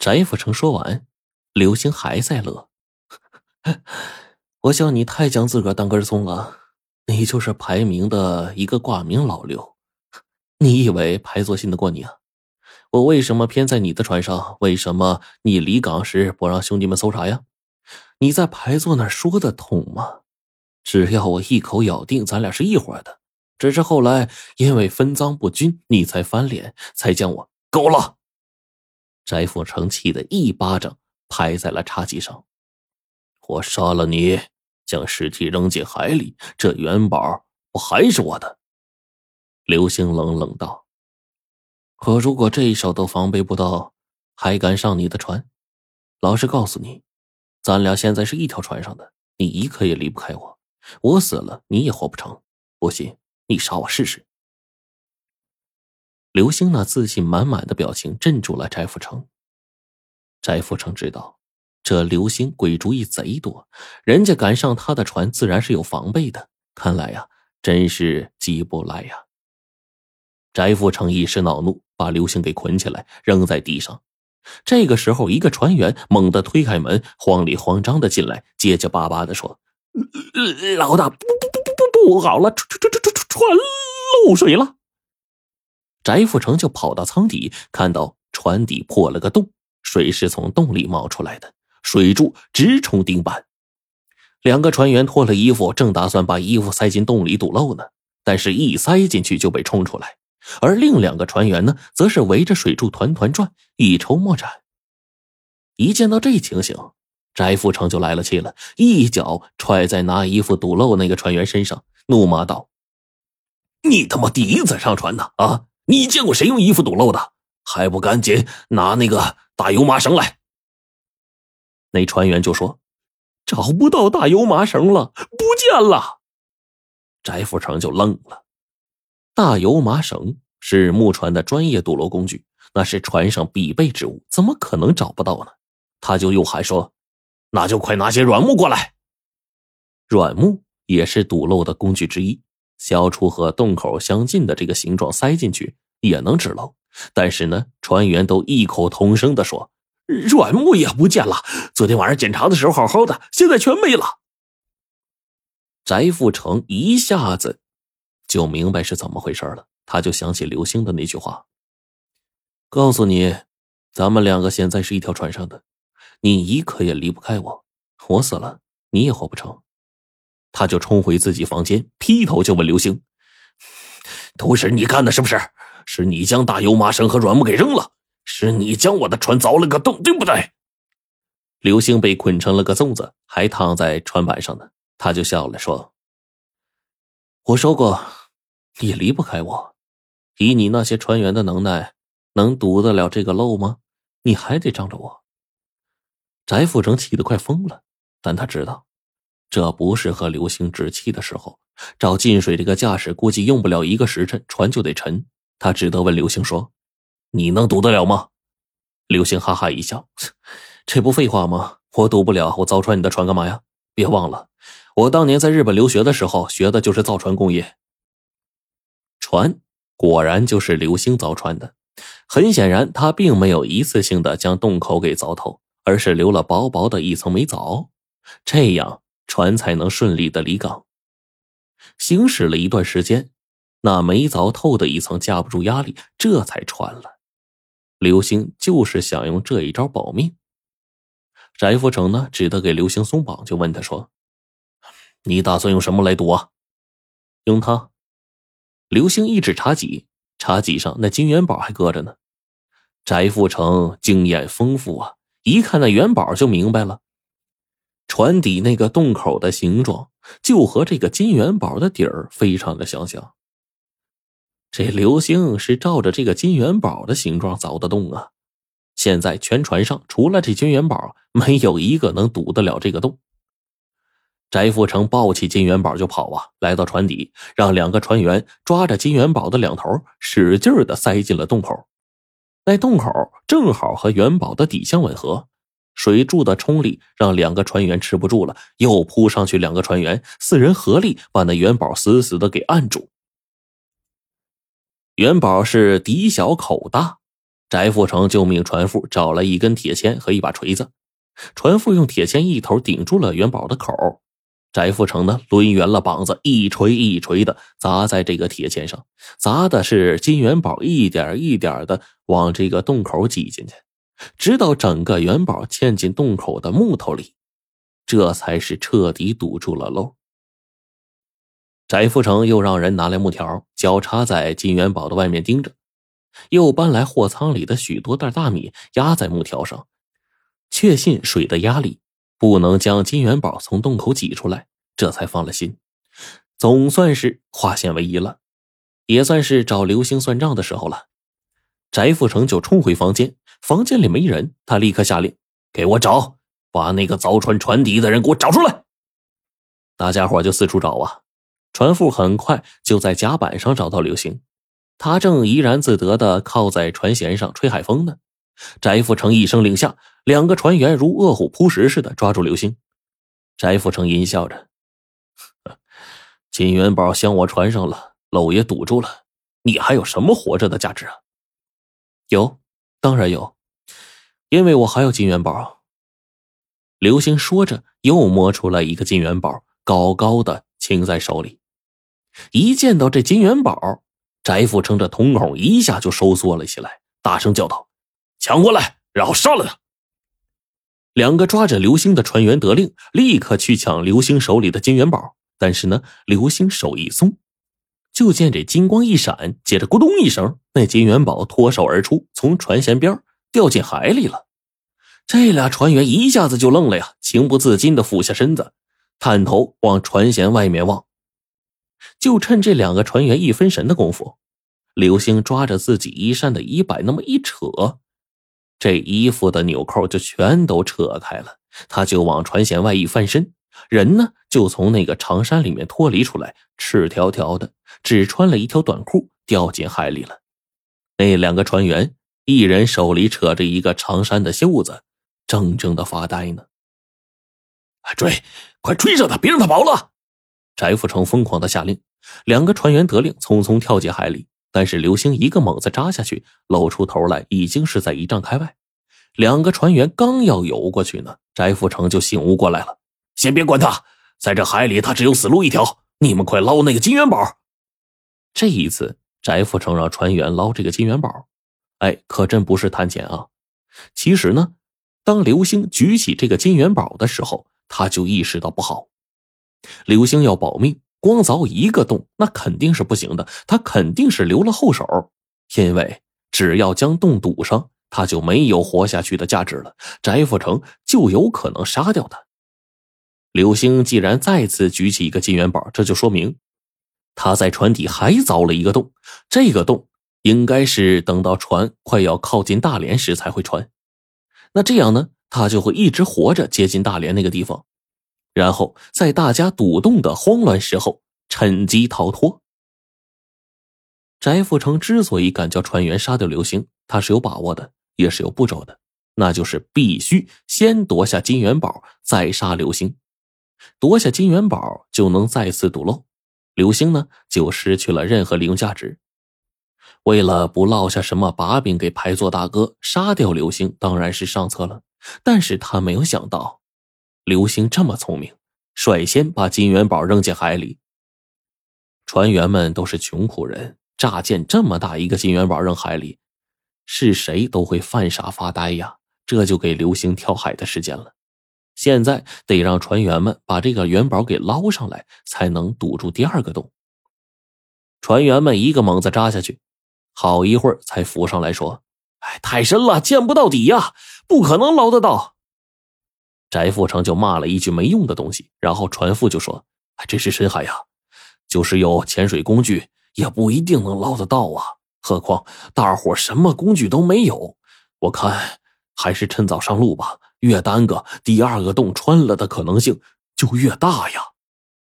翟富成说完，刘星还在乐。我想你太将自个儿当根葱了，你就是排名的一个挂名老刘。你以为排座信得过你啊？我为什么偏在你的船上？为什么你离港时不让兄弟们搜查呀？你在排座那说得通吗？只要我一口咬定咱俩是一伙的，只是后来因为分赃不均，你才翻脸，才将我够了。翟富成气得一巴掌拍在了茶几上：“我杀了你，将尸体扔进海里，这元宝不还是我的？”刘星冷冷道：“可如果这一手都防备不到，还敢上你的船？老实告诉你，咱俩现在是一条船上的，你一刻也离不开我。我死了，你也活不成。不信，你杀我试试。”刘星那自信满满的表情镇住了翟富成。翟富成知道，这刘星鬼主意贼多，人家敢上他的船，自然是有防备的。看来呀，真是急不来呀。翟富成一时恼怒，把刘星给捆起来，扔在地上。这个时候，一个船员猛地推开门，慌里慌张的进来，结结巴巴的说：“老大，不不不不不好了，船船船船船漏水了。”翟富成就跑到舱底，看到船底破了个洞，水是从洞里冒出来的，水柱直冲钉板。两个船员脱了衣服，正打算把衣服塞进洞里堵漏呢，但是一塞进去就被冲出来。而另两个船员呢，则是围着水柱团团转，一筹莫展。一见到这情形，翟富成就来了气了，一脚踹在拿衣服堵漏那个船员身上，怒骂道：“你他妈第一次上船呢？啊！”你见过谁用衣服堵漏的？还不赶紧拿那个大油麻绳来！那船员就说：“找不到大油麻绳了，不见了。”翟富成就愣了。大油麻绳是木船的专业堵漏工具，那是船上必备之物，怎么可能找不到呢？他就又喊说：“那就快拿些软木过来。”软木也是堵漏的工具之一。小出和洞口相近的这个形状塞进去也能止漏，但是呢，船员都异口同声的说：“软木也不见了，昨天晚上检查的时候好好的，现在全没了。”翟富成一下子就明白是怎么回事了，他就想起刘星的那句话：“告诉你，咱们两个现在是一条船上的，你一刻也离不开我，我死了你也活不成。”他就冲回自己房间，劈头就问刘星：“都是你干的，是不是？是你将大油麻绳和软木给扔了，是你将我的船凿了个洞，对不对？”刘星被捆成了个粽子，还躺在船板上呢。他就笑了，说：“我说过，你离不开我。以你那些船员的能耐，能堵得了这个漏吗？你还得仗着我。”翟富成气得快疯了，但他知道。这不是和刘星置气的时候。照进水这个架势，估计用不了一个时辰，船就得沉。他只得问刘星说：“你能堵得了吗？”刘星哈哈一笑：“ 这不废话吗？我堵不了，我造船你的船干嘛呀？别忘了，我当年在日本留学的时候，学的就是造船工业。船果然就是刘星造船的。很显然，他并没有一次性的将洞口给凿透，而是留了薄薄的一层没凿，这样。船才能顺利的离港。行驶了一段时间，那没凿透的一层架不住压力，这才穿了。刘星就是想用这一招保命。翟富成呢，只得给刘星松绑，就问他说：“你打算用什么来赌啊？”用它。刘星一指茶几，茶几上那金元宝还搁着呢。翟富成经验丰富啊，一看那元宝就明白了。船底那个洞口的形状，就和这个金元宝的底儿非常的相像。这流星是照着这个金元宝的形状凿的洞啊！现在全船上除了这金元宝，没有一个能堵得了这个洞。翟富成抱起金元宝就跑啊，来到船底，让两个船员抓着金元宝的两头，使劲的塞进了洞口。那洞口正好和元宝的底相吻合。水柱的冲力让两个船员吃不住了，又扑上去。两个船员四人合力把那元宝死死的给按住。元宝是底小口大，翟富成就命船夫找来一根铁钎和一把锤子，船夫用铁钎一头顶住了元宝的口，翟富成呢抡圆了膀子，一锤一锤的砸在这个铁钎上，砸的是金元宝一点一点的往这个洞口挤进去，直到整个元宝嵌进洞口的木头里，这才是彻底堵住了漏。翟富成又让人拿来木条，交叉在金元宝的外面钉着。又搬来货仓里的许多袋大米，压在木条上，确信水的压力不能将金元宝从洞口挤出来，这才放了心。总算是化险为夷了，也算是找刘星算账的时候了。翟富成就冲回房间，房间里没人，他立刻下令：“给我找，把那个凿船船底的人给我找出来！”大家伙就四处找啊，船夫很快就在甲板上找到刘星。他正怡然自得的靠在船舷上吹海风呢。翟富成一声令下，两个船员如饿虎扑食似的抓住刘星。翟富成阴笑着：“金元宝镶我船上了，漏也堵住了，你还有什么活着的价值啊？”“有，当然有，因为我还有金元宝。”刘星说着，又摸出来一个金元宝，高高的擎在手里。一见到这金元宝。翟富成这瞳孔一下就收缩了起来，大声叫道：“抢过来，然后杀了他！”两个抓着刘星的船员得令，立刻去抢刘星手里的金元宝。但是呢，刘星手一松，就见这金光一闪，接着咕咚一声，那金元宝脱手而出，从船舷边掉进海里了。这俩船员一下子就愣了呀，情不自禁的俯下身子，探头往船舷外面望。就趁这两个船员一分神的功夫，刘星抓着自己衣衫的衣摆那么一扯，这衣服的纽扣就全都扯开了。他就往船舷外一翻身，人呢就从那个长衫里面脱离出来，赤条条的，只穿了一条短裤，掉进海里了。那两个船员一人手里扯着一个长衫的袖子，怔怔的发呆呢。追，快追上他，别让他跑了！翟富成疯狂的下令，两个船员得令，匆匆跳进海里。但是刘星一个猛子扎下去，露出头来，已经是在一丈开外。两个船员刚要游过去呢，翟富成就醒悟过来了：先别管他，在这海里他只有死路一条。你们快捞那个金元宝！这一次，翟富成让船员捞这个金元宝，哎，可真不是贪钱啊。其实呢，当刘星举起这个金元宝的时候，他就意识到不好。刘星要保命，光凿一个洞那肯定是不行的，他肯定是留了后手，因为只要将洞堵上，他就没有活下去的价值了。翟富成就有可能杀掉他。刘星既然再次举起一个金元宝，这就说明他在船底还凿了一个洞，这个洞应该是等到船快要靠近大连时才会穿。那这样呢，他就会一直活着接近大连那个地方。然后在大家堵洞的慌乱时候趁机逃脱。翟富成之所以敢叫船员杀掉刘星，他是有把握的，也是有步骤的，那就是必须先夺下金元宝，再杀刘星。夺下金元宝就能再次堵漏，刘星呢就失去了任何利用价值。为了不落下什么把柄给排座大哥，杀掉刘星当然是上策了，但是他没有想到。刘星这么聪明，率先把金元宝扔进海里。船员们都是穷苦人，乍见这么大一个金元宝扔海里，是谁都会犯傻发呆呀。这就给刘星跳海的时间了。现在得让船员们把这个元宝给捞上来，才能堵住第二个洞。船员们一个猛子扎下去，好一会儿才浮上来说：“哎，太深了，见不到底呀，不可能捞得到。”翟富成就骂了一句没用的东西，然后船夫就说：“这是深海呀，就是有潜水工具也不一定能捞得到啊。何况大伙什么工具都没有，我看还是趁早上路吧。越耽搁，第二个洞穿了的可能性就越大呀。”